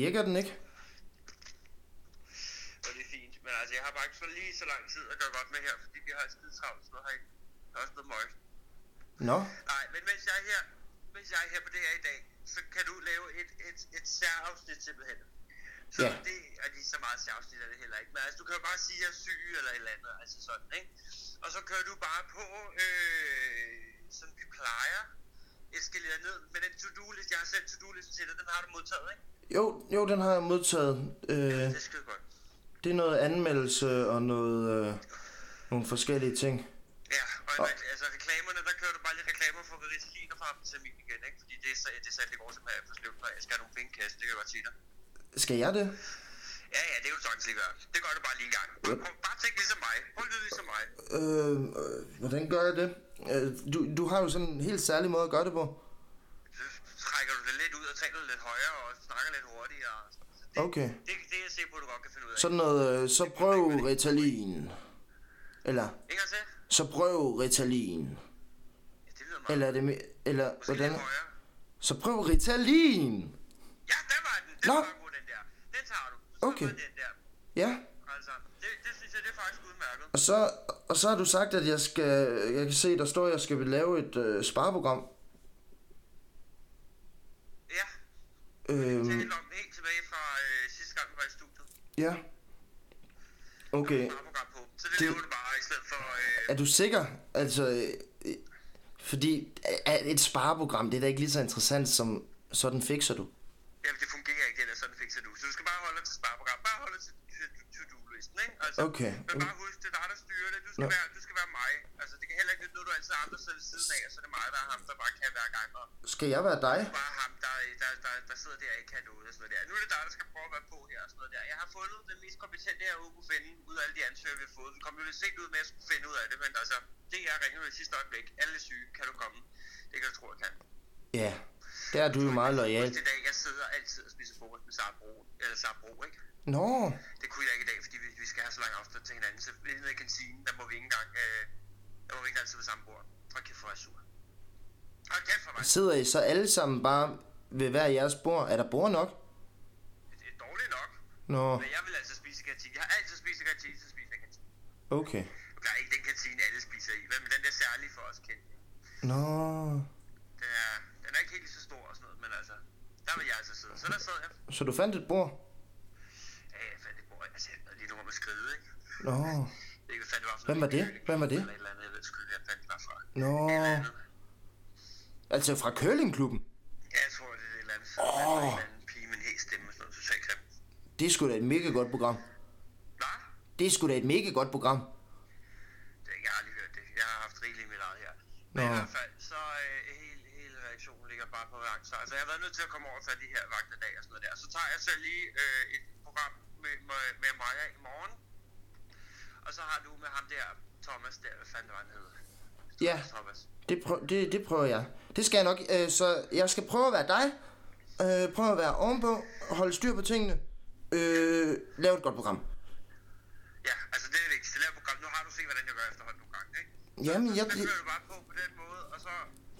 Virker den ikke? Og det er fint. Men altså, jeg har bare ikke så lige så lang tid at gøre godt med her, fordi vi har skide travlt herinde. Der er også noget møg. Nå, Nej, men mens jeg er her, mens jeg er her på det her i dag, så kan du lave et, et, et særafsnit simpelthen. Så Ja. det er lige så meget særafsnit er det heller ikke. Men altså, du kan jo bare sige, at jeg er syg eller et eller andet, altså sådan, ikke? Og så kører du bare på, øh, som vi plejer, eskalerer ned med den to-do-list. Jeg har sendt to-do-listen til dig, den har du modtaget, ikke? Jo, jo, den har jeg modtaget. Øh, Det er skide godt. det er noget anmeldelse og noget, øh, nogle forskellige ting. Ja, og oh. altså reklamerne, der kører du bare lidt reklamer for Ritalin og frem til min igen, ikke? Fordi det er, det er sandt i går, får sløvet, når jeg skal have nogle penge kassen, det kan jeg godt sige dig. Skal jeg det? Ja, ja, det er jo sagtens lige gøre. Det gør du bare lige en gang. Bare, prøv, bare tænk ligesom mig. Prøv at lyde ligesom mig. Øh, øh, hvordan gør jeg det? Øh, du, du har jo sådan en helt særlig måde at gøre det på. Trækker du det lidt ud og taler lidt højere og snakker lidt hurtigere. Så det, Okay. Det, det, er jeg sikker på, du godt kan finde ud af. Sådan noget, øh, så prøv Ritalin. Eller, En gang til. så prøv Ritalin. Ja, det lyder meget. Eller er det me- eller Måske hvordan? Så prøv Ritalin. Ja, der var den. Den Nå. var god, den der. Den tager du. Så Okay. Den der. Ja. Altså, det, det synes jeg, det er faktisk udmærket. Og så, og så har du sagt, at jeg skal, jeg kan se, der står, at jeg skal lave et øh, spareprogram. Ja, Øhm, helt om helt tilbage fra øh, sidste gang, vi var i studiet. ja. Okay. Så det, Det- det bare i stedet for... Øh, Er du sikker? Altså, øh, fordi er et spareprogram, det er da ikke lige så interessant som sådan fikser du. Jamen, det fungerer ikke, det der sådan fikser du. Så du skal bare holde dig til spareprogram. Bare holde dig til til to-do-listen, ikke? Altså, Okay. Men bare husk, det er dig, der styrer det. Du skal, Nå. være, du skal være mig. Altså, det kan heller ikke nytte noget, du altid andre sidder ved siden af, og så er det mig, der er ham, der bare kan hver gang. Og Skal jeg være dig? bare ham, der, der, der, der sidder der og ikke kan noget og sådan noget der. Nu er det dig, der skal prøve at være på her og sådan noget der. Jeg har fundet den mest kompetente, jeg overhovedet kunne finde, ud af alle de ansøgere, vi har fået. Vi kom jo lidt sent ud med, at jeg skulle finde ud af det, men altså, det er ringet i sidste øjeblik. Alle er syge, kan du komme? Det kan du tro, jeg kan. Ja. Der er du jo meget lojal. Det er i dag, jeg sidder altid og spiser frokost med Sara Bro, eller Sara Bro, ikke? Nå, Det kunne jeg ikke i dag, fordi vi, vi skal have så lang afstand til hinanden. Så nede i kantinen, der må vi ikke engang, øh, må vi ikke sidde ved samme bord. Hold kæft, for jeg er sur. Hold kæft for mig. sidder I så alle sammen bare ved hver jeres bord? Er der bord nok? Det er dårligt nok, Nå, men jeg vil altså spise i kantinen. Jeg har altid spist i kantinen, så spiser jeg kantinen. okay. Der er ikke den kantine, alle spiser i. Men den der særlige for os kendt. Nå, Den er, den er ikke helt så stor og sådan noget, men altså, der vil jeg altså sidde. Så der sad jeg. så du fandt et bord? Ja, jeg fandt det bord. Altså, jeg lige nummer med skride, ikke? Nå, Det kan fandt det var for Hvem var det? Hvem var det? Eller et eller andet, fandt det var fra. nå. Eller. Altså fra curlingklubben? Ja, jeg tror, det er et eller andet. Oh. En anden pige med en helt stemme, sådan noget totalt grim. Det er sgu da et mega godt program. Hvad? Det er sgu da et mega godt program. Det, jeg har aldrig hørt det. Jeg har haft rigeligt mit eget her. Men Nå. i hvert fald, så øh, hele, hele reaktionen ligger bare på vagt. Så altså, jeg har været nødt til at komme over og tage de her vagtedag og sådan noget der. Så tager jeg selv lige øh, et program med, med, med Maja i morgen. Og så har du med ham der, Thomas der, hvad fanden var han hed? Ja, Thomas. det, prøv, det, det prøver jeg. Det skal jeg nok. Øh, så jeg skal prøve at være dig. Øh, prøve at være ovenpå. Holde styr på tingene. Øh, lave et godt program. Ja, altså det er det vigtigste. Lav program. Nu har du set, hvordan jeg gør efterhånden nogle gange, ikke? Jamen, jeg, Så kører du bare på på den måde, og så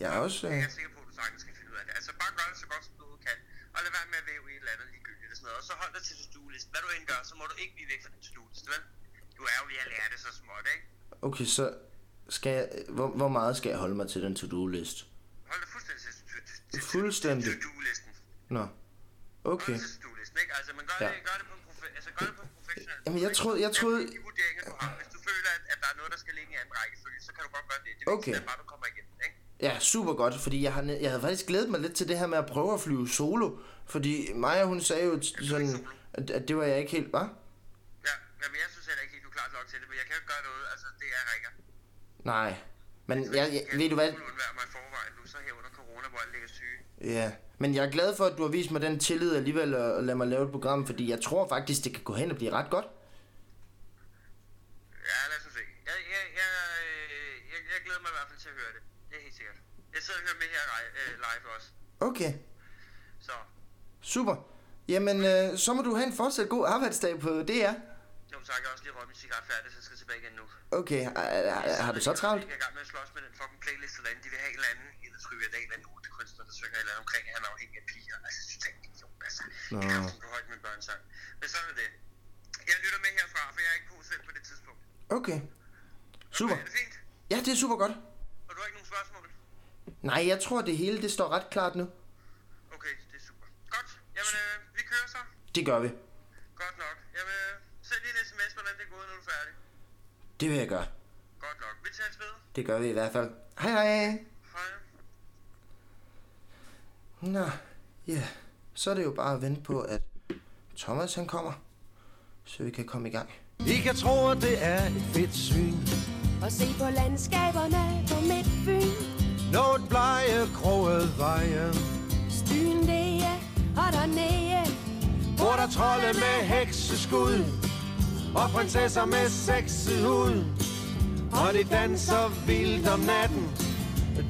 jeg er også... er Øh, jeg sikker på, at du sagtens skal finde ud af det. Altså bare gør det så godt, som du kan. Og lad være med at væve i et eller andet ligegyldigt og sådan noget. Og så hold dig til to-do-listen. Hvad du end gør, så må du ikke blive væk fra din to-do-liste, vel? Du er jo ved at lære det så småt, ikke? Okay, så skal jeg... Hvor, hvor meget skal jeg holde mig til den to-do-list? Hold dig fuldstændig til, til, til, til, Fuldstændig. to-do-listen. Nå. Hold Okay. dig til to-do-listen, ikke? Altså, men gør, Ja. det, gør det på en profe- altså, gør det på en professionel Jamen, jeg troede- jeg troede- de vurderinger, du har. Hvis du føler, at, at der er noget, der skal ligge i anden rækkefølge, så kan du godt gøre det. Det Okay. er bare, du kommer igennem, ikke? Ja, super godt, fordi jeg, har, jeg havde faktisk glædet mig lidt til det her med at prøve at flyve solo. Fordi Maja, hun sagde jo sådan, at, at det var jeg ikke helt, var. Ja, jamen, jeg til det, men jeg kan jo ikke gøre noget. Altså, det er Rikker. Nej. Men jeg, jeg, ved du hvad? Jeg undvære mig i forvejen nu, så her under corona, hvor alle ligger syge. Ja. Men jeg er glad for, at du har vist mig den tillid alligevel at, at lade mig lave et program, fordi jeg tror faktisk, det kan gå hen og blive ret godt. Ja, lad os se. Jeg, jeg, jeg, jeg, jeg glæder mig i hvert fald til at høre det. Det er helt sikkert. Jeg sidder og hører med her øh, live også. Okay, Så, super. Jamen, øh, så må du have en fortsat god arbejdsdag på DR. Jo, tak. Jeg også lige røget min cigaret færdig, så jeg skal tilbage igen nu. Okay, har, du så travlt? Jeg er i gang med at slås med den fucking playlist derinde. De vil have en eller anden, en trykker dag, en eller anden utekunstner, der synger eller omkring, han er afhængig af piger. Altså, jeg synes, det er en idiot, altså. Nå. Jeg kan på højt med børnsang. Men sådan er det. Jeg lytter med herfra, for jeg er ikke på selv på det tidspunkt. Okay. Super. Okay, er det fint? Ja, det er super godt. Og du har ikke nogen spørgsmål? Nej, jeg tror, det hele det står ret klart nu. Okay, det er super. Godt. Jamen, øh, vi kører så. Det gør vi. Godt nok. Jamen, øh, send lige en sms, hvordan det er gået, når du er færdig. Det vil jeg gøre. Godt nok. Vi tager ved. Det gør vi i hvert fald. Hej hej. Hej. Nå, ja. Så er det jo bare at vente på, at Thomas han kommer. Så vi kan komme i gang. I kan tro, at det er et fedt syn Og se på landskaberne på Midtfyn Når et blege kroget veje Styen det og dernede Hvor der trolde med hekseskud Og prinsesser med sexet hud. Og de danser vildt om natten.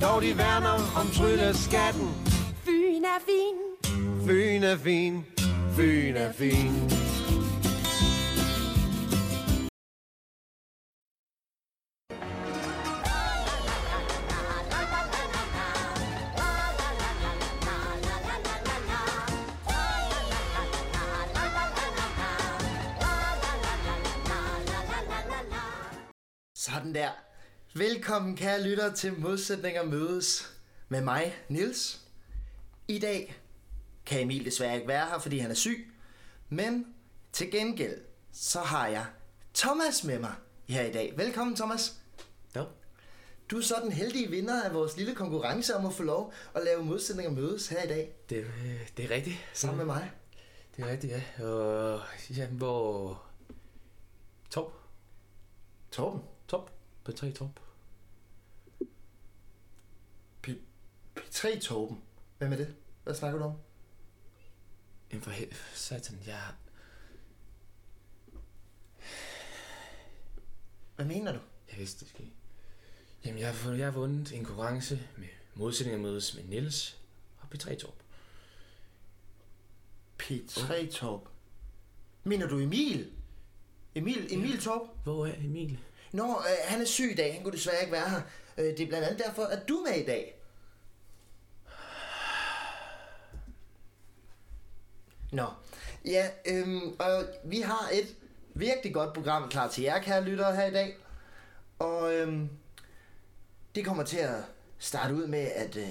Dog de værner om trylleskatten. Fyn er fin. Fyn er fin, Fyn er fin Velkommen kære lytter til Modsætninger mødes med mig, Nils. I dag kan Emil desværre ikke være her, fordi han er syg. Men til gengæld, så har jeg Thomas med mig her i dag. Velkommen Thomas. Jo. Du er så den heldige vinder af vores lille konkurrence om at få lov at lave Modsætninger mødes her i dag. Det, øh, det er rigtigt. Sammen med mig. Det er rigtigt, ja. Og ja, hvor... Top. Torben. Top. På tre top. P3 Torben. Hvem er det? Hvad snakker du om? Jamen for hel... Satan, jeg... Hvad mener du? Jeg vidste det ikke. Jamen, jeg har, vundet, jeg har vundet en konkurrence med modsætninger mødes med Niels og P3 Top. P3 Torb. Mener du Emil? Emil, Emil Torb? Hvor er Emil? Nå, øh, han er syg i dag. Han kunne desværre ikke være her. Øh, det er blandt andet derfor, at du er med i dag. Nå, ja, øhm, og vi har et virkelig godt program klar til jer, kære lyttere, her i dag. Og øhm, det kommer til at starte ud med, at øh,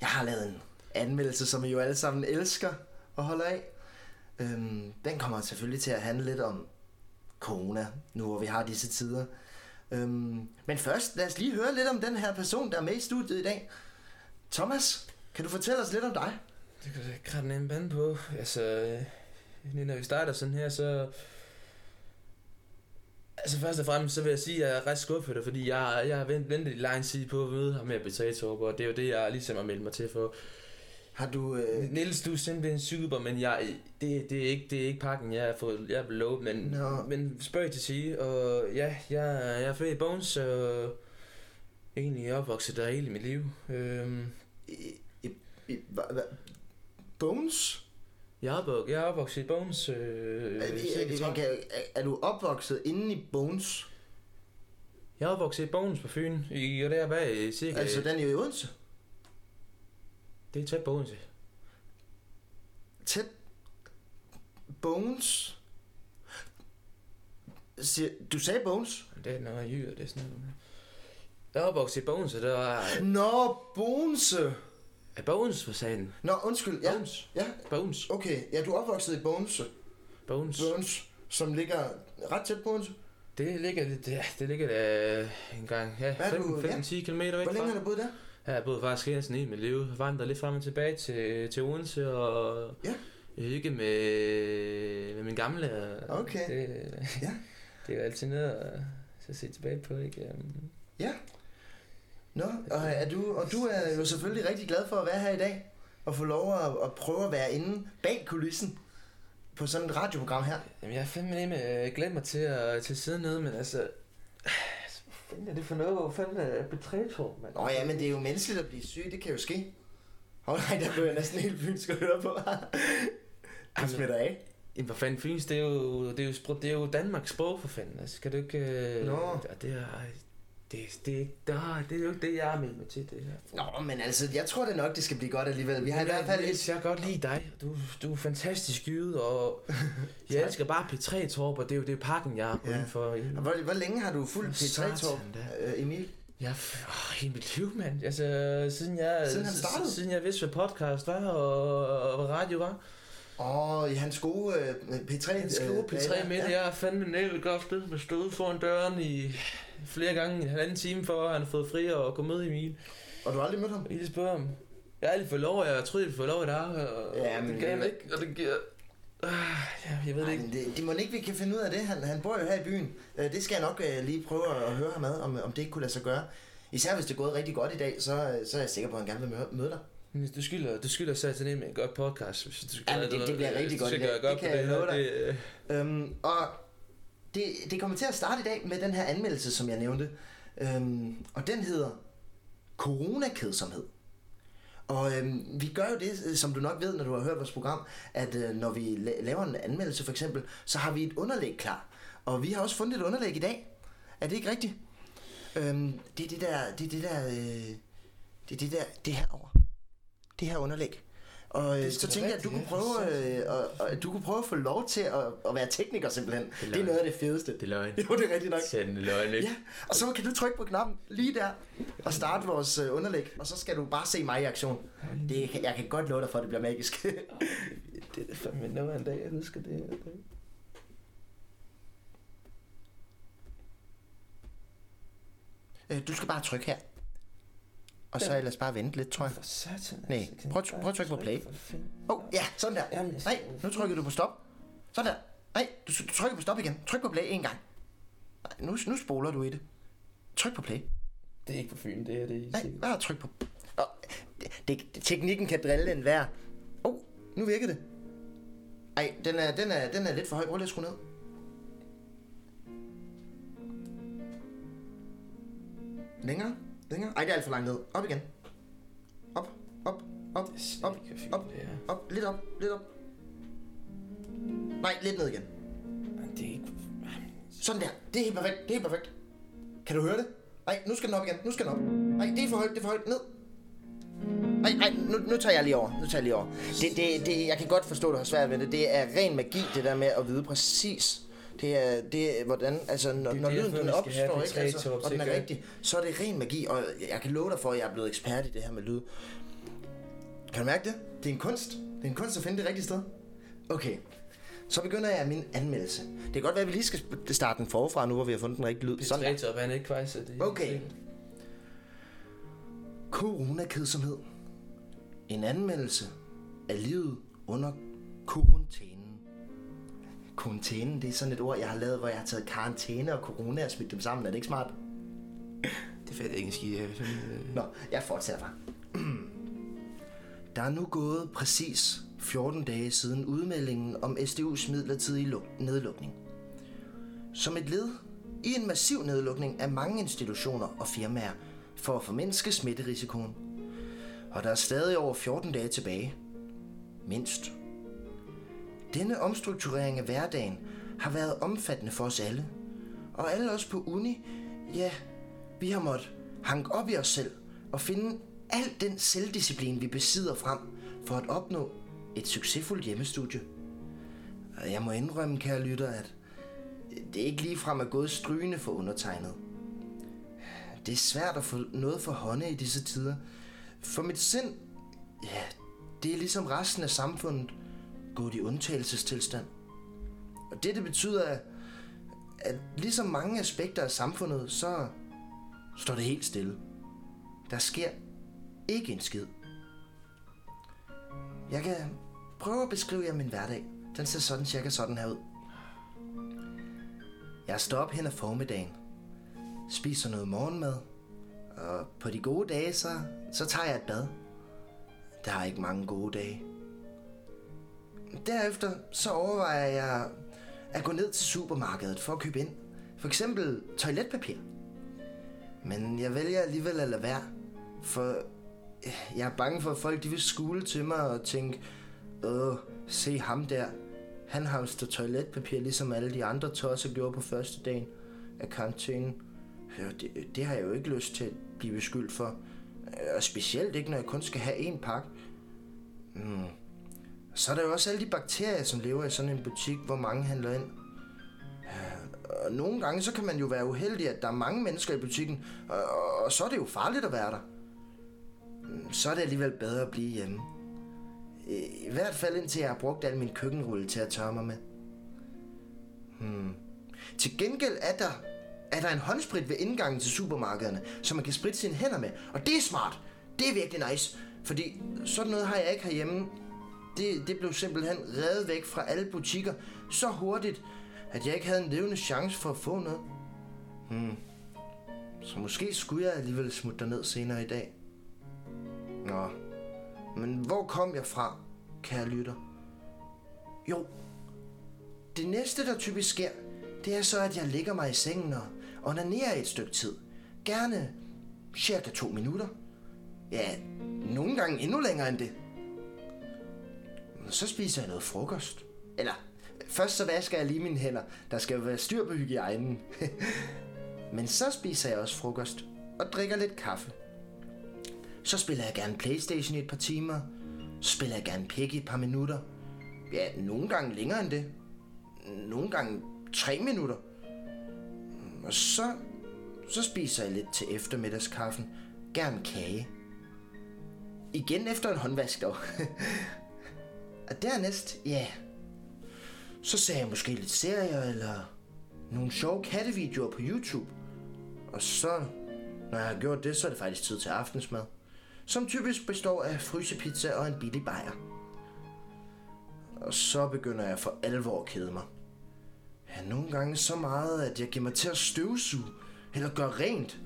jeg har lavet en anmeldelse, som I jo alle sammen elsker og holder af. Øhm, den kommer selvfølgelig til at handle lidt om corona, nu hvor vi har disse tider. Øhm, men først, lad os lige høre lidt om den her person, der er med i studiet i dag. Thomas, kan du fortælle os lidt om dig? Det kan jeg kratte en bande på. Altså, øh, lige når vi starter sådan her, så... Altså først og fremmest, så vil jeg sige, at jeg er ret skuffet, fordi jeg, jeg har vent, ventet i lang tid på at møde ham med Betray og det er jo det, jeg ligesom har meldt mig til for. Har du... Øh, Niels, du er simpelthen super, men jeg, det, det, er ikke, det er ikke pakken, jeg har fået jeg blevet lovet, men, Nå. men spørg til sige, og ja, jeg, jeg er født i Bones, og egentlig opvokset der hele mit liv. Øhm, i, i, i, hva, hva, Bones? jeg, er opvokset, jeg er opvokset i Bones. Øh, Er, er, 12. er, er, er du opvokset inde i Bones? Jeg er opvokset i Bones på Fyn, i, og der var i cirka... Altså, den er jo i Odense. Det er tæt på Odense. Tæt Bones. Du sagde Bones? Det er noget jyder, det er sådan noget. Jeg er opvokset i Bones, og der var... Nå, Bonse. Er Bones for sagen? Nå, undskyld. Ja, Bones. ja, Bones. okay. Ja, du er opvokset i Bones. Bones. Bones, som ligger ret tæt på Odense. Det ligger lidt, ja, det ligger der en gang, ja, Hvad er du- 5-10 km væk Hvor længe fra. har du boet der? Jeg har boet faktisk næsten i mit liv. Vandret lidt frem og tilbage til, til Odense og Ja. hygge med, med min gamle. Okay. Det, Ja. det er jo altid noget at så se tilbage på, ikke? Ja. Nå, og, er du, og du er jo selvfølgelig rigtig glad for at være her i dag. Og få lov at, at prøve at være inde bag kulissen på sådan et radioprogram her. Jamen, jeg har fandme lige med glædt mig til at til side nede, men altså... Hvad fanden er det for noget? Hvor fanden er betrætor, mand? Nå ja, men det er jo menneskeligt at blive syg, det kan jo ske. Åh oh, nej, der blev jeg næsten helt fynsk at høre på. det smitter af. Jamen, hvad fanden, Fyns, det er jo, det er jo, det er jo Danmarks sprog, for fanden. Altså, kan du ikke... Øh, Nå. ja, Det er, det, det, er ikke, det, er, det jo ikke det, jeg er med mig til, det her. Nå, men altså, jeg tror da nok, det skal blive godt alligevel. Vi har i hvert fald et... Niels, jeg kan godt lide dig. Du, du er fantastisk jyde, og jeg elsker bare P3 Torp, og det er jo det er pakken, jeg er Ja. for. Hvor, hvor længe har du fulgt For P3 Torp, øh, Emil? Ja, åh, hele mit liv, mand. Altså, siden jeg, Siden han startede? Siden jeg vidste, hvad podcast var, og, og hvad radio var. Åh, i hans gode øh, P3... Han skriver øh, P3 dage, med, ja. jeg er fandme nævnt godt sted med stået foran døren i flere gange en halvanden time, for at han har fået fri og gå med Emil. Og du har aldrig mødt ham? Jeg lige spørge ham. Jeg har aldrig fået lov, jeg troede, jeg fået lov i dag, og Ja, men det gav han det- ikke, og det giver... Ja, jeg ved det ikke. det, det må ikke, vi kan finde ud af det. Han, han bor jo her i byen. Øh, det skal jeg nok øh, lige prøve at høre ham ad, om, om det ikke kunne lade sig gøre. Især hvis det er gået rigtig godt i dag, så, øh, så er jeg sikker på, at han gerne vil mø- møde dig. Du skylder, du skylder sat med et godt podcast, hvis du skal Ja, det- det bliver rigtig godt Det kan det her, love dig. det, øh, Øhm, og det, det kommer til at starte i dag med den her anmeldelse, som jeg nævnte. Øhm, og den hedder Coronakedsomhed. Og øhm, vi gør jo det, øh, som du nok ved, når du har hørt vores program, at øh, når vi laver en anmeldelse for eksempel, så har vi et underlæg klar. Og vi har også fundet et underlæg i dag. Er det ikke rigtigt? Øhm, det er det der, det er det der, øh, det er det der, det her over. Det her underlæg. Og øh, Det er så tænkte jeg, at du kunne prøve, øh, og, og, du kunne prøve at få lov til at, at være tekniker simpelthen. Det er, løgn. noget af det fedeste. det er løgn. Jo, det er rigtigt nok. Send løgn, ikke? Ja, og så kan du trykke på knappen lige der og starte vores øh, underlæg, og så skal du bare se mig i aktion. Det, jeg kan godt love dig for, at det bliver magisk. Det er fandme noget af en dag, jeg husker det her. Øh, du skal bare trykke her. Og så ellers bare vente lidt, tror jeg. For satan. Nej, altså, kan prøv- prøv at trykke på play. Åh, oh, ja, sådan der. Nej, nu trykker du på stop. Sådan der. Nej, du, du trykker på stop igen. Tryk på play en gang. Nej, nu, nu spoler du i det. Tryk på play. Det er ikke på Fyn, det her, det er Nej, sikkert. bare tryk på. Oh, det, det, teknikken kan drille en hver. Åh, oh, nu virker det. Ej, den er, den er, den er lidt for høj. Prøv lige at skrue ned. Længere? Længere? Ej, det er alt for langt ned. Op igen. Op, op, op, op, Fyn, op, op, lidt op, lidt op. Nej, lidt ned igen. Det er ikke... Sådan der. Det er helt perfekt. Det er helt perfekt. Kan du høre det? Nej, nu skal den op igen. Nu skal den op. Nej, det er for højt. Det er for højt. Ned. Nej, nej, nu, nu tager jeg lige over. Nu tager jeg lige over. Det, det, det, jeg kan godt forstå, at du har svært ved det. Det er ren magi, det der med at vide præcis. Det er, det er hvordan, altså, når, Det når lyden den opstår, P3 ikke, altså, og den er rigtig, så er det ren magi, og jeg kan love dig for, at jeg er blevet ekspert i det her med lyd. Kan du mærke det? Det er en kunst. Det er en kunst at finde det rigtige sted. Okay, så begynder jeg min anmeldelse. Det kan godt være, at vi lige skal starte den forfra nu, hvor vi har fundet den rigtige lyd. Sådan der. P3 top, han er ikke kvejs, det er Okay. Coronakedsomhed. En anmeldelse af livet under karantænen. Karantænen, det er sådan et ord, jeg har lavet, hvor jeg har taget karantæne og corona og smidt dem sammen. Er det ikke smart? Det fandt jeg ikke en skid af. Fandme, Nå, jeg fortsætter bare. Der er nu gået præcis 14 dage siden udmeldingen om SDU's midlertidige luk- nedlukning. Som et led i en massiv nedlukning af mange institutioner og firmaer for at formindske smitterisikoen. Og der er stadig over 14 dage tilbage. Mindst. Denne omstrukturering af hverdagen har været omfattende for os alle. Og alle os på uni, ja, vi har måttet hanke op i os selv og finde al den selvdisciplin, vi besidder frem for at opnå et succesfuldt hjemmestudie. Og jeg må indrømme, kære lytter, at det ikke ligefrem er gået strygende for undertegnet. Det er svært at få noget for hånde i disse tider. For mit sind, ja, det er ligesom resten af samfundet gået i undtagelsestilstand. Og det, det betyder, at, at ligesom mange aspekter af samfundet, så står det helt stille. Der sker ikke en skid. Jeg kan prøve at beskrive jer min hverdag. Den ser sådan cirka sådan her ud. Jeg står op hen ad formiddagen, spiser noget morgenmad, og på de gode dage, så, så tager jeg et bad. Der er ikke mange gode dage. Derefter så overvejer jeg at gå ned til supermarkedet for at købe ind. For eksempel toiletpapir. Men jeg vælger alligevel at lade være, for øh, jeg er bange for, at folk de vil skule til mig og tænke, Åh, se ham der. han hamster toiletpapir, ligesom alle de andre tosser gjorde på første dagen af karantænen. Ja, det, det har jeg jo ikke lyst til at blive beskyldt for. Og specielt ikke, når jeg kun skal have én pakke. Mm. Så er der jo også alle de bakterier, som lever i sådan en butik, hvor mange handler ind. Øh, og nogle gange, så kan man jo være uheldig, at der er mange mennesker i butikken, og, og, og så er det jo farligt at være der. Mm, så er det alligevel bedre at blive hjemme. I, I hvert fald indtil jeg har brugt al min køkkenrulle til at tørre mig med. Hmm. Til gengæld er der, er der en håndsprit ved indgangen til supermarkederne, som man kan spritte sine hænder med. Og det er smart. Det er virkelig nice. Fordi sådan noget har jeg ikke herhjemme. Det, det blev simpelthen revet væk fra alle butikker så hurtigt, at jeg ikke havde en levende chance for at få noget. Hmm. Så måske skulle jeg alligevel smutte derned senere i dag. Nå, men hvor kom jeg fra, kære lytter? Jo, det næste, der typisk sker, det er så, at jeg ligger mig i sengen og onanerer et stykke tid. Gerne cirka to minutter. Ja, nogle gange endnu længere end det. Så spiser jeg noget frokost. Eller, først så vasker jeg lige mine hænder. Der skal jo være styr på hygiejnen. Men så spiser jeg også frokost og drikker lidt kaffe. Så spiller jeg gerne Playstation i et par timer. Så spiller jeg gerne Peggy et par minutter. Ja, nogle gange længere end det. Nogle gange tre minutter. Og så, så spiser jeg lidt til eftermiddagskaffen. Gerne kage. Igen efter en håndvask dog. og dernæst, ja, så ser jeg måske lidt serier eller nogle sjove kattevideoer på YouTube. Og så, når jeg har gjort det, så er det faktisk tid til aftensmad. Som typisk består af frysepizza og en billig bajer. Og så begynder jeg for alvor at kede mig. Ja, nogle gange så meget, at jeg giver mig til at støvsuge eller gøre rent.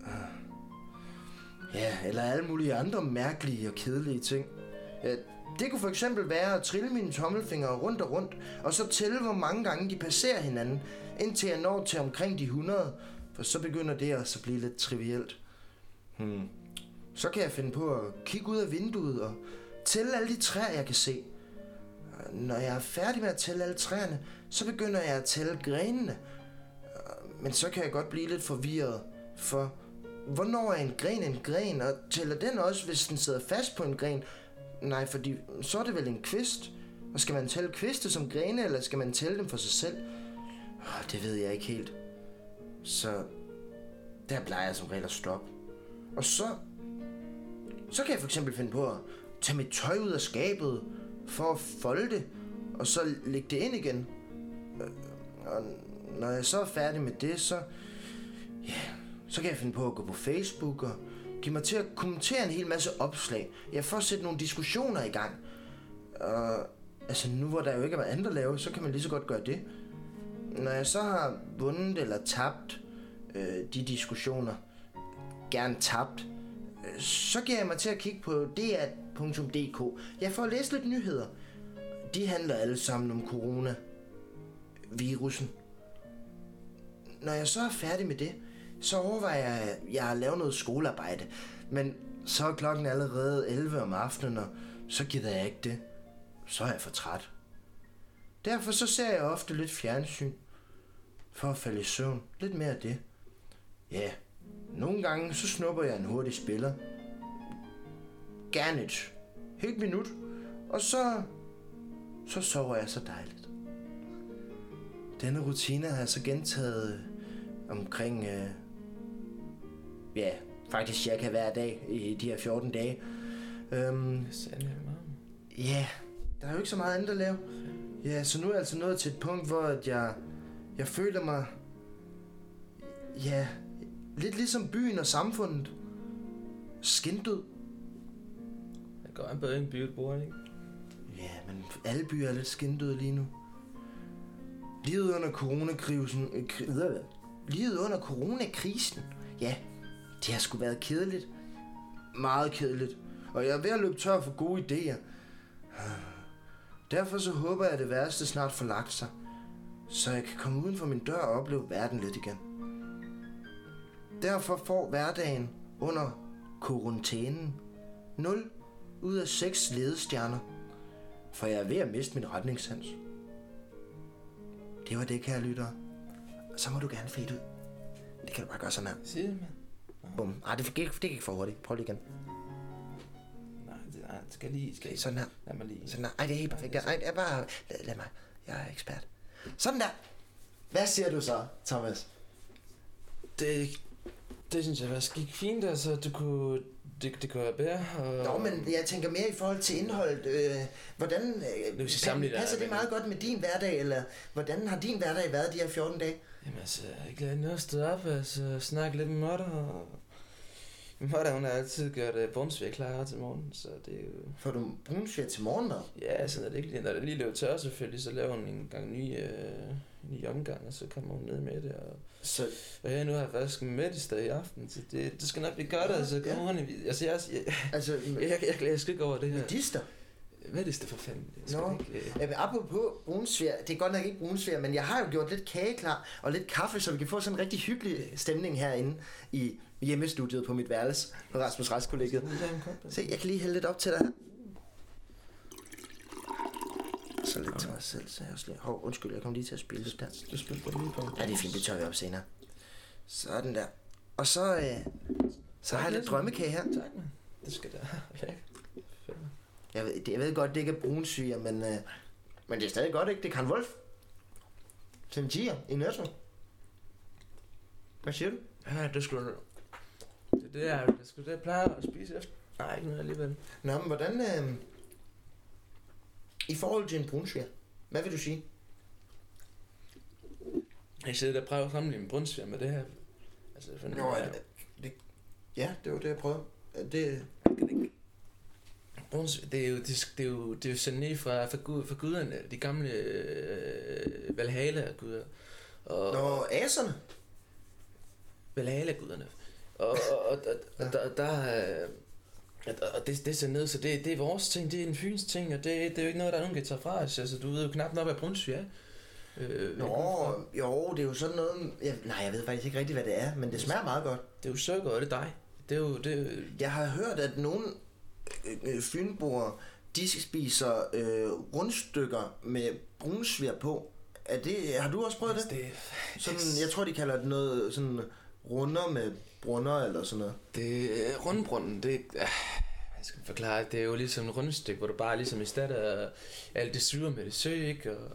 Øh, ja, eller alle mulige andre mærkelige og kedelige ting. Ja, det kunne for eksempel være at trille mine tommelfingre rundt og rundt, og så tælle, hvor mange gange de passerer hinanden, indtil jeg når til omkring de 100, for så begynder det også at blive lidt trivielt. Hmm. Så kan jeg finde på at kigge ud af vinduet og tælle alle de træer, jeg kan se. Når jeg er færdig med at tælle alle træerne, så begynder jeg at tælle grenene. Men så kan jeg godt blive lidt forvirret, for hvornår er en gren en gren, og tæller den også, hvis den sidder fast på en gren? Nej, fordi så er det vel en kvist. Og skal man tælle kviste som grene, eller skal man tælle dem for sig selv? Oh, det ved jeg ikke helt. Så der plejer jeg som regel at stoppe. Og så, så kan jeg for eksempel finde på at tage mit tøj ud af skabet, for at folde det, og så lægge det ind igen. Øh, og når jeg så er færdig med det, så, ja, så kan jeg finde på at gå på Facebook og give mig til at kommentere en hel masse opslag. Jeg får sætte nogle diskussioner i gang. Og altså nu hvor der jo ikke er andet at lave, så kan man lige så godt gøre det. Når jeg så har vundet eller tabt øh, de diskussioner, gerne tabt, øh, så giver jeg mig til at kigge på dr.dk. Jeg får læst lidt nyheder. De handler alle sammen om corona. Virussen. Når jeg så er færdig med det, så overvejer jeg, at jeg har lavet noget skolearbejde. Men så er klokken allerede 11 om aftenen, og så gider jeg ikke det. Så er jeg for træt. Derfor så ser jeg ofte lidt fjernsyn. For at falde i søvn. Lidt mere af det. Ja, nogle gange så snupper jeg en hurtig spiller. Gerne et helt minut. Og så, så sover jeg så dejligt. Denne rutine har jeg så gentaget omkring, øh, ja, faktisk cirka hver dag i de her 14 dage. Øhm. Ja, der er jo ikke så meget andet at lave. Ja, så nu er jeg altså nået til et punkt, hvor at jeg, jeg føler mig... Ja, lidt ligesom byen og samfundet. Skindød. Det går an på en by, bor ikke? Ja, men alle byer er lidt skindøde lige nu. Livet under coronakrisen... kri- øh, Livet under coronakrisen. Ja, det har sgu været kedeligt. Meget kedeligt. Og jeg er ved at løbe tør for gode idéer. Derfor så håber jeg, at det værste snart får lagt sig. Så jeg kan komme uden for min dør og opleve verden lidt igen. Derfor får hverdagen under karantænen 0 ud af 6 ledestjerner. For jeg er ved at miste min retningssans. Det var det, kære lyttere. Og så må du gerne fade ud. Det kan du bare gøre sådan her. Sig det, mand. Bum. Ej, det gik, det gik for hurtigt. Prøv lige igen. Nej, det, nej, det skal lige... Skal Sådan her. Lad mig lige... Sådan der. Ej, det er helt perfekt. Ej, det er bare... Lad, lad mig. Jeg er ekspert. Sådan der. Hvad siger du så, Thomas? Det, det synes jeg faktisk gik fint, altså. Du kunne... Det, det kunne være bedre. Og... Nå, men jeg tænker mere i forhold til indholdet. Øh, hvordan øh, skal sammenligne passer det det meget godt med din hverdag, eller hvordan har din hverdag været de her 14 dage? Jamen altså, jeg er ladet noget stået op, altså snakke lidt med Motter, og... Motter, hun har altid gjort uh, bundsvær klar til morgen, så det er jo... Får du brunsvær til morgenmad? Ja, altså, når det, ikke, når det lige løber tør selvfølgelig, så laver hun en gang ny, øh, ny omgang, og så kommer hun ned med det, og... Så, Og ja, nu har jeg faktisk med i sted i aften, så det, det skal nok blive godt, altså. Ja. Kommer hun. Altså, jeg, jeg, altså, jeg, jeg, jeg, jeg, jeg skal ikke over det her. medister. Hvad er det for fanden? Nå. ikke, øh, Jamen, apropos brunsvær, det er godt nok ikke brunsvær, men jeg har jo gjort lidt kage klar og lidt kaffe, så vi kan få sådan en rigtig hyggelig stemning herinde i hjemmestudiet på mit værelse på Rasmus en kop? Se, jeg kan lige hælde lidt op til dig her. Så lidt til mig selv, så jeg også lige... Hov, undskyld, jeg kom lige til at spille lidt der. Du spiller lige på. Ja, det er fint, det tør vi op senere. Sådan der. Og så, øh, så har jeg lidt drømmekage her. Tak, man. Det skal der. Ja. Jeg ved, jeg ved godt, det ikke er brunsyre, men, øh, men det er stadig godt, ikke? Det er Karen Wolf. Til en tiger i Netto. Hvad siger du? Ja, det skulle Det, det er det skulle det, jeg plejer at spise efter. Nej, ikke noget alligevel. Nå, men hvordan... Øh, I forhold til en brunsvær, hvad vil du sige? Jeg sidder der og prøver at sammenligne en brunsvær med det her. Altså, for Nå, ja, det, ja, det var det, jeg prøvede. Det, Brunsvær, det er jo, det, det er jo, det er jo sendt ned fra, fra, gud, fra guderne, de gamle øh, Valhalla-guder. Og, Nå, aserne. Valhalla-guderne. Og, og, og, og, og der, der er- og, det, det er ned, så det, det er vores ting, det er en fyns ting, og det, det er jo ikke noget, der er nogen, der kan tage fra os. Altså, du ved jo knap nok, hvad brunsvær er. Øh, Nå, jo, det er jo sådan noget... Jeg, nej, jeg ved faktisk ikke rigtig, hvad det er, men det smager meget godt. Det er jo sukker, og det er dig. Det er jo, det Jeg har hørt, at nogle øh, øh, fynboer, de spiser øh, rundstykker med brunsvær på. Er det, har du også prøvet det? det, Sådan, jeg tror, de kalder det noget sådan runder med brunner eller sådan noget. Det er rundbrunden, det er, jeg skal forklare, det er jo ligesom en rundstykke, hvor du bare ligesom i stedet af alt det syre med det sø, ikke? Og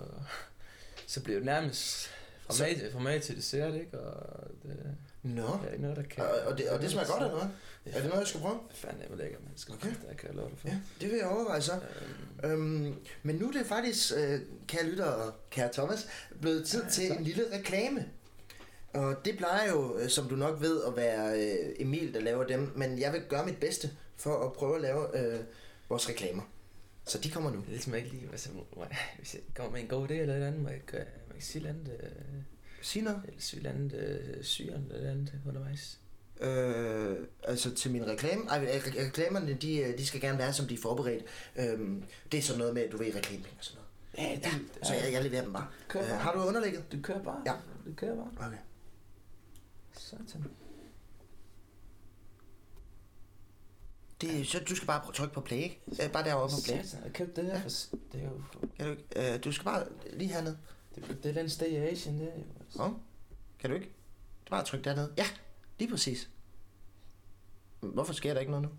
så bliver det nærmest fra Så- mag, fra mag til dessert, ikke? Og det Nå. er ikke noget, der kan... Og, og, det, og det smager godt, eller hvad? Er det noget, jeg skal prøve? Fanden er hvor lækker, man skal Okay. der kan jeg love dig for. Ja, det vil jeg overveje så. Øhm, Øhm, men nu er det faktisk, øh, kære lytter og kære Thomas, blevet tid Ja, til en lille reklame. Og det plejer jo, øh, som du nok ved, at være øh, Emil, der laver dem. Men jeg vil gøre mit bedste for at prøve at lave øh, vores reklamer. Så de kommer nu. det er ligesom ikke lige, altså, må- må- hvis jeg kommer med en god idé eller et andet, må jeg, gøre- må jeg sige et eller andet, øh, Sig noget. eller sige et andet øh, syren eller et andet undervejs. Øh, altså til min reklame. Ej, øh, re- reklamerne, de, øh, de skal gerne være, som de er forberedt. Øhm, det er sådan noget med, du ved, reklamepenge og sådan noget. Ja, Ja, så jeg, jeg leverer dem bare. Kør Øh, bare. har du underlægget? Du kører bare. Ja. Du kører bare. Okay. Sådan. Det, så du skal bare trykke på play, ikke? Øh, bare derovre på play. Satan, jeg købte det her, for, det er jo Kan du ikke? Øh, du skal bare lige herned. det, det er den Stay Asian, det er jo. altså. Åh, kan du ikke? Du bare trykke derned. Ja, lige præcis. Hvorfor sker der ikke noget nu?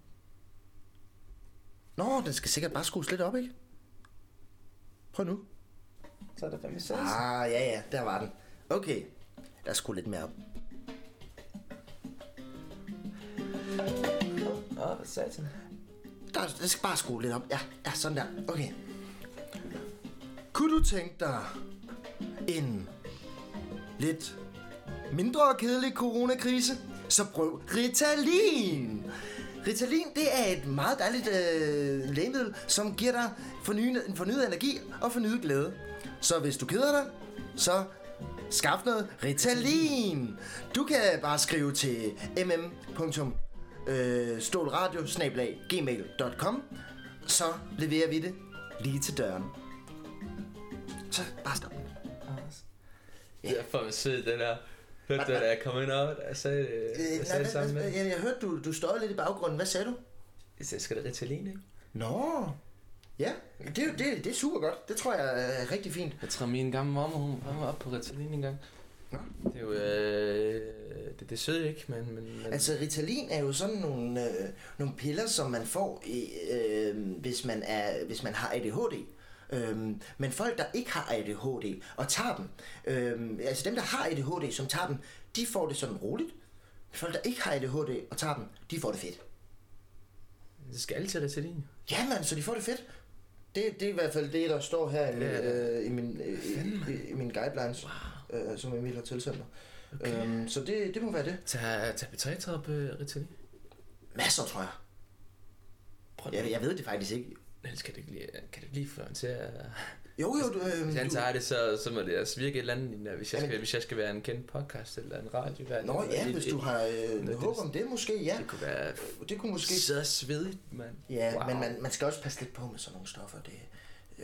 Nå, den skal sikkert bare skrues lidt op, ikke? Prøv nu. Så er der fandme sats. Ah, ja, ja, der var den. Okay, der er skruet lidt mere op. Nå, hvad satan. Der, jeg skal bare skrue lidt op. Ja, ja, sådan der. Okay. Kunne du tænke dig en lidt mindre kedelig coronakrise? Så prøv Ritalin! Ritalin, det er et meget dejligt øh, lægemiddel, som giver dig fornyet, en fornyet energi og fornyet glæde. Så hvis du keder dig, så skaff noget Ritalin. Du kan bare skrive til mm øh, stålradio-gmail.com Så leverer vi det lige til døren. Så bare stop. Det er for sødt, det der. Hørte du, da jeg kom ind op, jeg sagde det, Øh, jeg nej, sagde det sammen med. jeg, jeg hørte, du, du støjede lidt i baggrunden. Hvad sagde du? Jeg sagde, skal det Ritalin, ikke? Nå, Ja, det, er det, det er super godt. Det tror jeg er rigtig fint. Jeg tror, min gamle mamma, hun, var oppe på Ritalin en gang. Nå. Det er jo, øh, det, det søde ikke, men... men, men Altså Ritalin er jo sådan nogle, øh, nogle piller, som man får, i, øh, hvis, man er, hvis man har ADHD. Øhm, men folk, der ikke har ADHD og tager dem, øhm, altså dem, der har ADHD, som tager dem, de får det sådan roligt. Folk, der ikke har ADHD og tager dem, de får det fedt. det skal altid Ritalin. Ja, man, så de får det fedt. Det, det er i hvert fald det, der står her i, min, Ja. øh, i, min, øh, i, i, i mine guidelines, wow. Øh, som Emil har tilsendt mig. Okay. Øhm, så det, det må være det. Tag, tag B3-trop uh, Ritalin. Masser, tror jeg. Prøv Jeg, jeg ved det faktisk ikke. Ellers kan det ikke lige, kan det lige få han til at... Jo, jo, du, øh, Hvis han tager det, så, så må det altså virke et eller andet, hvis jeg, skal, hvis jeg skal være en kendt podcast eller en radio. Nå ja, hvis du har øh, håb om det måske, ja. Det kunne være Det kunne måske... så svedigt, mand. Ja, Wow. men man, man skal også passe lidt på med sådan nogle stoffer. Det,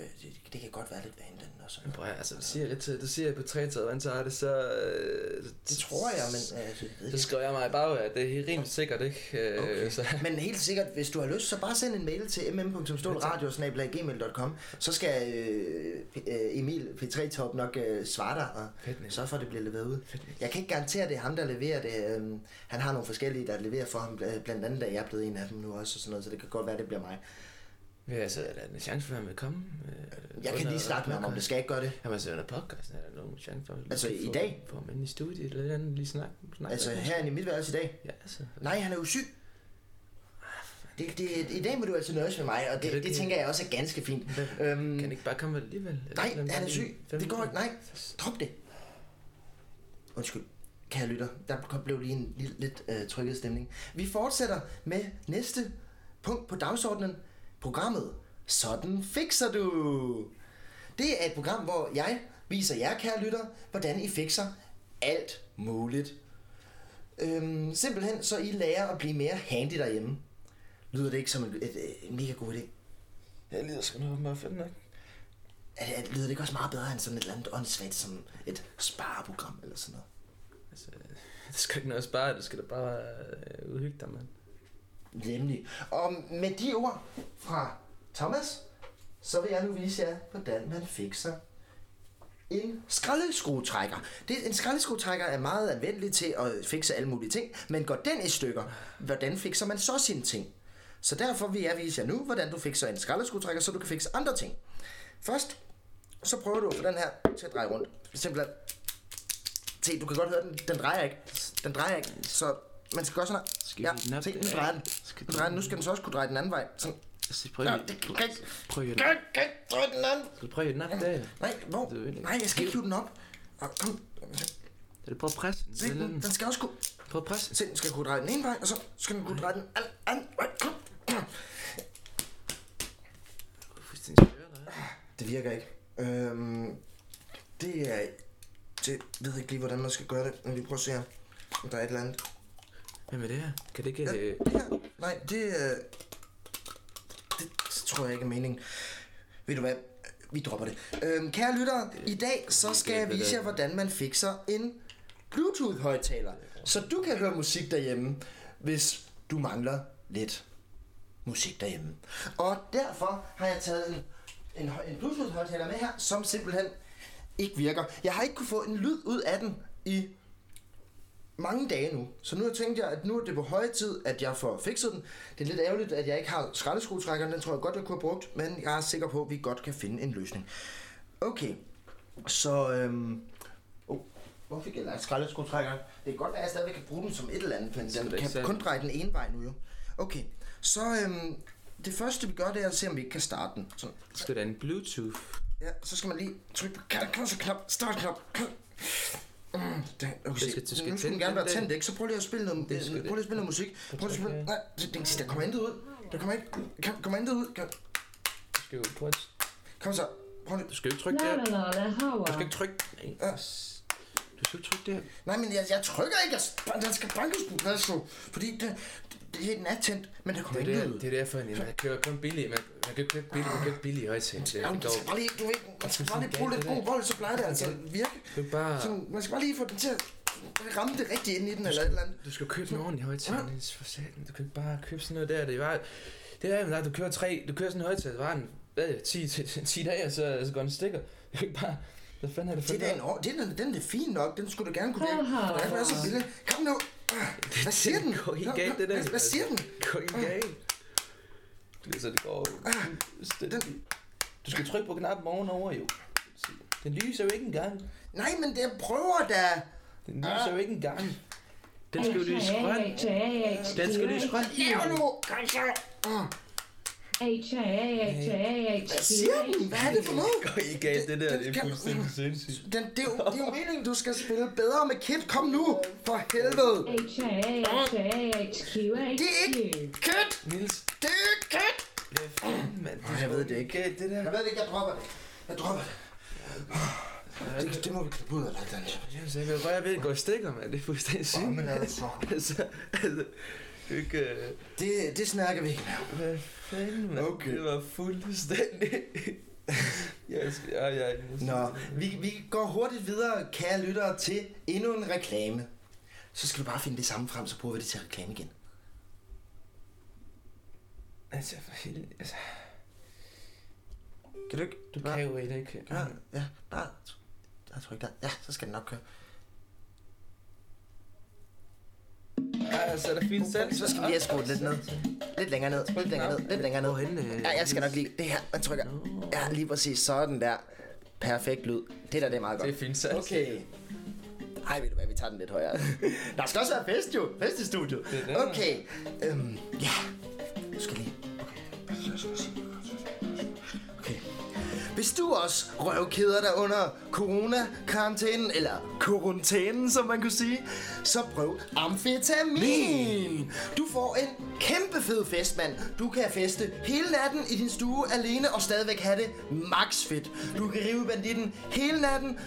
øh, det, det kan godt være lidt vanedannende og sådan prøv noget. at, altså, du siger lidt til, du siger på trætaget, det, så... Øh, Det tror jeg, men øh, altså, jeg ved Så det skriver jeg mig bag, at det er rimelig sikkert, ikke? Øh, Okay. Så, Men helt sikkert, hvis du har lyst, så bare send en mail til mm.stålradio.gmail.com Så skal øh, øh, Emil P3-top nok øh, svare dig og Fedt, sørge for, at det bliver leveret ud. Fedt. Jeg kan ikke garantere, at det er ham, der leverer det. Øhm, Han har nogle forskellige, der leverer for ham. bl- Blandt andet, da jeg er blevet en af dem nu også, og sådan noget, så det kan godt være, det bliver mig. Ja, altså, er der en chance for, at han vil komme? Øh, Jeg kan lige snakke med ham om det, skal jeg ikke gøre det? Jamen, altså, under podcasten er der nogen chance for, Altså, få- i dag? Få ham ind i studiet, eller et eller andet, lige snakke. snakke Altså herinde i mit værelse i dag? Ja, altså. Nej, han er jo syg. Det, det, I dag må du altså nøjes med mig, og Kan det, det ikke- tænker jeg også er ganske fint. Kan Øhm, han ikke bare komme alligevel? Nej, han er syg. Det går ikke. Nej, drop det. Undskyld, kære lytter. Der blev lige en lille, lidt øh, trykket stemning. Vi fortsætter med næste punkt på dagsordenen. Programmet Sådan fikser du. Det er et program, hvor jeg viser jer, kære lytter, hvordan I fikser alt muligt. Øhm, simpelthen så I lærer at blive mere handy derhjemme. Lyder det ikke som en, et, et, en mega god idé? Jeg lider sgu nok bare fedt nok. Er, er, lyder det ikke også meget bedre end sådan et eller andet åndssvagt som et spareprogram eller sådan noget? Altså, det skal ikke noget at spare, det skal da bare øh, udhygge dig, mand. Nemlig. Og med de ord fra Thomas, så vil jeg nu vise jer, hvordan man fikser en skraldeskruetrækker. Det, en skraldeskruetrækker er meget anvendelig til at fikse alle mulige ting, men går den i stykker, hvordan fikser man så sine ting? Så derfor vil jeg vise jer nu, hvordan du fikser en skraldeskruetrækker, så du kan fikse andre ting. Først, så prøver du at få den her til at dreje rundt. Simpelthen. Se, du kan godt høre den. Den drejer ikke. Den drejer ikke. Så man skal gøre sådan her. Skal ja, den op? se, nu drejer den. Skal Nu, drejer den. nu skal den så også kunne dreje den anden vej. Sådan. Altså, prøv Ja, det kan ikke. Prøv lige. Kan, kan, dreje den anden. Skal du prøve den op der? Nej, hvor? Nej, jeg skal ikke hive den op. Kom. Er det prøv at presse den? Se, den, den skal også kunne... Prøv at presse den. Se, den skal kunne dreje den ene vej, og så skal den kunne dreje den anden, vej. Kom. Det virker ikke. Øhm, det er... Det ved jeg ikke lige, hvordan man skal gøre det. Men vi prøver at se her. Om der er et eller andet. Hvad med det her? Kan det ikke... Ja, øh, det her. Nej, det er... Det tror jeg ikke er meningen. Ved du hvad? Vi dropper det. Øhm, kære lyttere, i dag så skal jeg vise jer, hvordan man fikser en Bluetooth-højtaler. Så du kan høre musik derhjemme, hvis du mangler lidt musik derhjemme. Og derfor har jeg taget en, en, en Bluetooth-højtaler med her, som simpelthen ikke virker. Jeg har ikke kunne få en lyd ud af den i mange dage nu. Så nu har jeg tænkt jeg, at nu er det på høje tid, at jeg får fikset den. Det er lidt ærgerligt, at jeg ikke har skraldeskruetrækkeren. Den tror jeg godt, jeg kunne have brugt, men jeg er sikker på, at vi godt kan finde en løsning. Okay, så... Øhm, oh, hvor fik jeg lagt skraldeskruetrækkeren? Det kan godt være, at jeg stadigvæk kan bruge den som et eller andet, men den kan selv? kun dreje den ene vej nu jo. Okay, så øhm, det første vi gør, det er at se, om vi ikke kan starte den. Sådan. Skal der en Bluetooth? Ja, så skal man lige trykke på kan, så knap, start knap. Mm, den, okay, Det skal- skal nu skulle den tænde gerne være der. tændt, ikke? Så prøv lige at spille noget, Det skal prøv lige at spille noget musik. Prøv lige at spille, nej, det- der kommer intet ud. Der kommer ikke, kommer intet ud. Du skal jo prøve kom så, prøv lige. Du skal jo ikke trykke der. Du skal ikke trykke... Nej. Du skal ikke trykke der. Nej, men jeg, jeg trykker ikke, jeg, den skal bankes på plads nu. Fordi det, det, den er tændt, men der kommer Det ikke er, der, ud. det er derfor, at man køber kun billig. Man, man kan købe billig, man kan købe billig. Det, Ja, man skal bare lige, du ved, man skal bare lige bruge lidt god vold, så plejer det altså at virke. Du kan bare... Sådan, man skal bare lige få den til at ramme det rigtigt ind i den, eller et eller andet. Du skal købe en ordentlig højtaler, Niels, for satan. Du kan ikke bare købe sådan noget der. Det er bare... Det er, at du kører tre, du kører sådan en højtaler, der var en hvad, 10, 10, 10 dage, og så, så går den stikker. Jeg kan ikke bare... Hvad fanden er det for Det er en, år- det er, den er fin nok. Den skulle da gerne kunne virke. Den er så billig. Kom nu. Hvad siger den? går helt Kom, galt, det der. Hvad, siger den? Det går ikke galt. Det er så, det går fuldstændig. Du skal trykke på knappen ovenover, jo. Se, Den lyser jo ikke engang. Nej, men det prøver da. Den lyser jo ikke engang. Den skal jo lyse grøn. Den skal lyse grøn. Lav nu. Kom så. Hvad siger den? Hvad er det for noget? Det går ikke galt, det der. Det er kan- fuldstændig sindssygt. Den, det, er jo, det er jo meningen, du skal spille bedre med Kit. Kom nu. For helvede. Det er ikke Kit. Niels, Det er ikke Kit. hvad fanden, mand? Jeg ved det ikke. Det der. Jeg ved det ikke, jeg dropper det. Jeg dropper det. Det, det må vi klippe ud af. Jamen, så jeg vil bare ved at gå i stikker, mand. Det er fuldstændig Åh, men sygt. altså. Altså, altså, det er ikke... øh, Det, det snakker vi ikke med. Fanden, mand? Okay. Det var fuldstændig... jeg skal... Ja, ja, Nå, vi, vi går hurtigt videre, kære lyttere, til endnu en reklame. Så skal du bare finde det samme frem, så bruger vi det til reklame igen. Altså, for helvede. Altså, Kan du ikke? du kan jo ikke... Ja, ja, bare jeg tryk der. Ja, så skal den nok køre. Ja, så er der fint selv. Så skal vi lige have skruet lidt ned. Lidt længere ned, lidt længere ned, lidt længere ned. Hvorhenne, øh, Ja, jeg skal nok lige... Det her, man trykker. Ja, lige præcis sådan der. Perfekt lyd. Det der, det er meget Det godt. er fint selv. Okay. Ej, ved du hvad, vi tager den lidt højere. Der skal også være fest jo. Fest i studiet. Det det. Okay. Øhm, ja. Hvis du også røvkeder dig under corona-karantænen, eller karantænen, som man kunne sige, så prøv amfetamin. Du får en kæmpe fed fest, mand. Du kan feste hele natten i din stue alene og stadigvæk have det max fedt. Du kan rive banditten hele natten.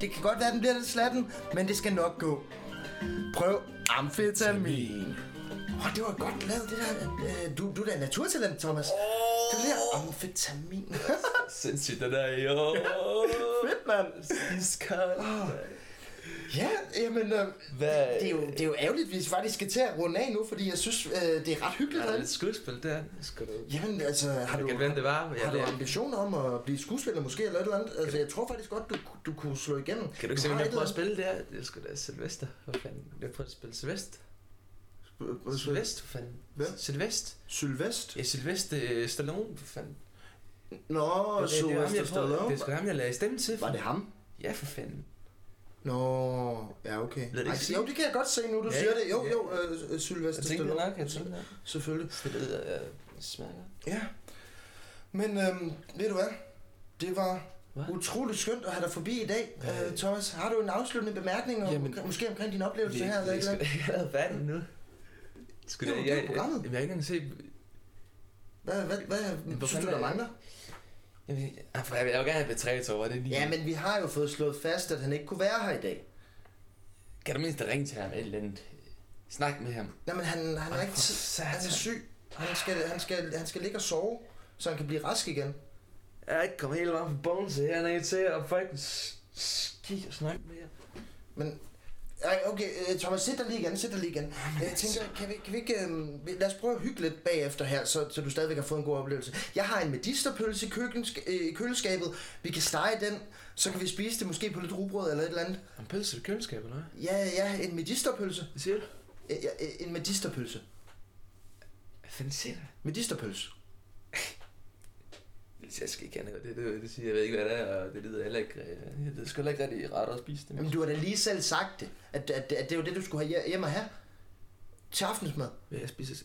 Det kan godt være, den bliver lidt slatten, men det skal nok gå. Prøv amfetamin. Åh, oh, det var godt lavet, det der. Øh, Du, du er da naturtalent, Thomas. Det der amfetamin. Sindssygt, det der. Jo. Fedt, mand. Iskold. Ja, jamen, øh, Hvad? det, er jo, det er jo ærgerligt, hvis vi faktisk skal til at runde af nu, fordi jeg synes, øh, det er ret hyggeligt. Er der Ja, lidt skuespil der? Skal du... Jamen, altså, har du, du... hvem det var? har Ja, du det... ambitioner om at blive skuespiller måske, eller et eller andet? Altså, jeg tror faktisk godt, du, du kunne slå igennem. Kan du ikke se, hvem jeg prøver at spille der? Det er sgu da Sylvester. Hvad fanden? Jeg prøver at spille Sylvester. Andet- Sylvester, hvad fanden? Hvad? Sylvester. Sylvest? Ja, Sylvester øh, Stallone, for fanden. Nå, det, det, det, er ham, Sylvester jeg Stallone. det er sgu ham, jeg lagde stemme til. Var det ham? Ja, for fanden. Nå, ja, okay. Det Ej, jo, det kan jeg godt se nu, du Ja, siger det. Jo, ja. jo, øh, Sylvester Jeg tænkte Stallone. nok, jeg tænkte nok. Selvfølgelig. Det lyder øh, smager. Ja. Men øhm, ved du hvad? Det var Hvad? utroligt skønt at have dig forbi i dag. Øh, Thomas, har du en afsluttende bemærkning om, Jamen- måske omkring din oplevelse her? Eller eller ikke have færdig nu. Skal Jo, er jeg, programmet. jeg, jeg, jeg, ikke engang se... Hvad, hvad, hvad Hvor synes du, der er- mangler? Jeg, jeg, jeg vil jo gerne have betræet over det lige. Ja, men vi har jo fået slået fast, at han ikke kunne være her i dag. Kan du mindst ringe til ham eller andet? Snak med ham. Jamen, han, han er ikke tid. Han er syg. Han skal, han, skal, han skal ligge og sove, så han kan blive rask igen. Jeg er ikke kommet helt vejen fra Bones hernede til at faktisk ski og snakke med jer. Men okay, øh, Thomas, sæt dig lige igen, sæt dig lige igen. Jeg tænker, kan vi, kan vi ikke, øhm, lad os prøve at hygge lidt bagefter her, så, så du stadigvæk har fået en god oplevelse. Jeg har en medisterpølse i, køkken, øh, i køleskabet. Vi kan stege den, så kan vi spise det måske på lidt rugbrød eller et eller andet. En pølse i køleskabet, eller? Ja, ja, en medisterpølse. Hvad siger du? En medisterpølse. Hvad fanden siger du? Medisterpølse. Jeg skal ikke kende det, det, det siger jeg ved ikke, hvad det er, og det lyder heller ikke, øh, jeg ved sgu heller ikke rigtig rart at spise det. Jamen, du har da lige selv sagt det, at, at, at det er jo det, du skulle have hje- hjemme have. Til aftensmad. Hvad jeg spiser?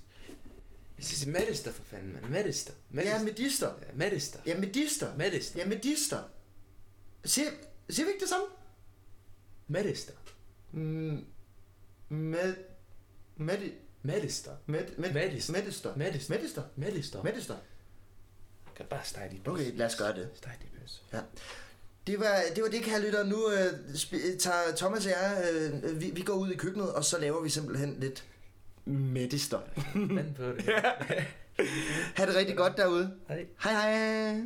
Jeg spiser medister for fanden, mand. Medister. Ja, medister. Ja, medister. Ja, medister. Medister. Ja, medister. Siger, siger vi ikke det samme? Medister. Mm, med... Med... Medister. Med... Med... Medister. Medister. Medister. Medister. Medister. Medister. Kan bare stege de Okay, lad os gøre det. Stege de pølse. Det var det, var det kære lytter. Nu øh, sp- tager Thomas og jeg, øh, vi, vi går ud i køkkenet, og så laver vi simpelthen lidt medister. Vand på det. Ha' det rigtig godt derude. Hej. Hej hej.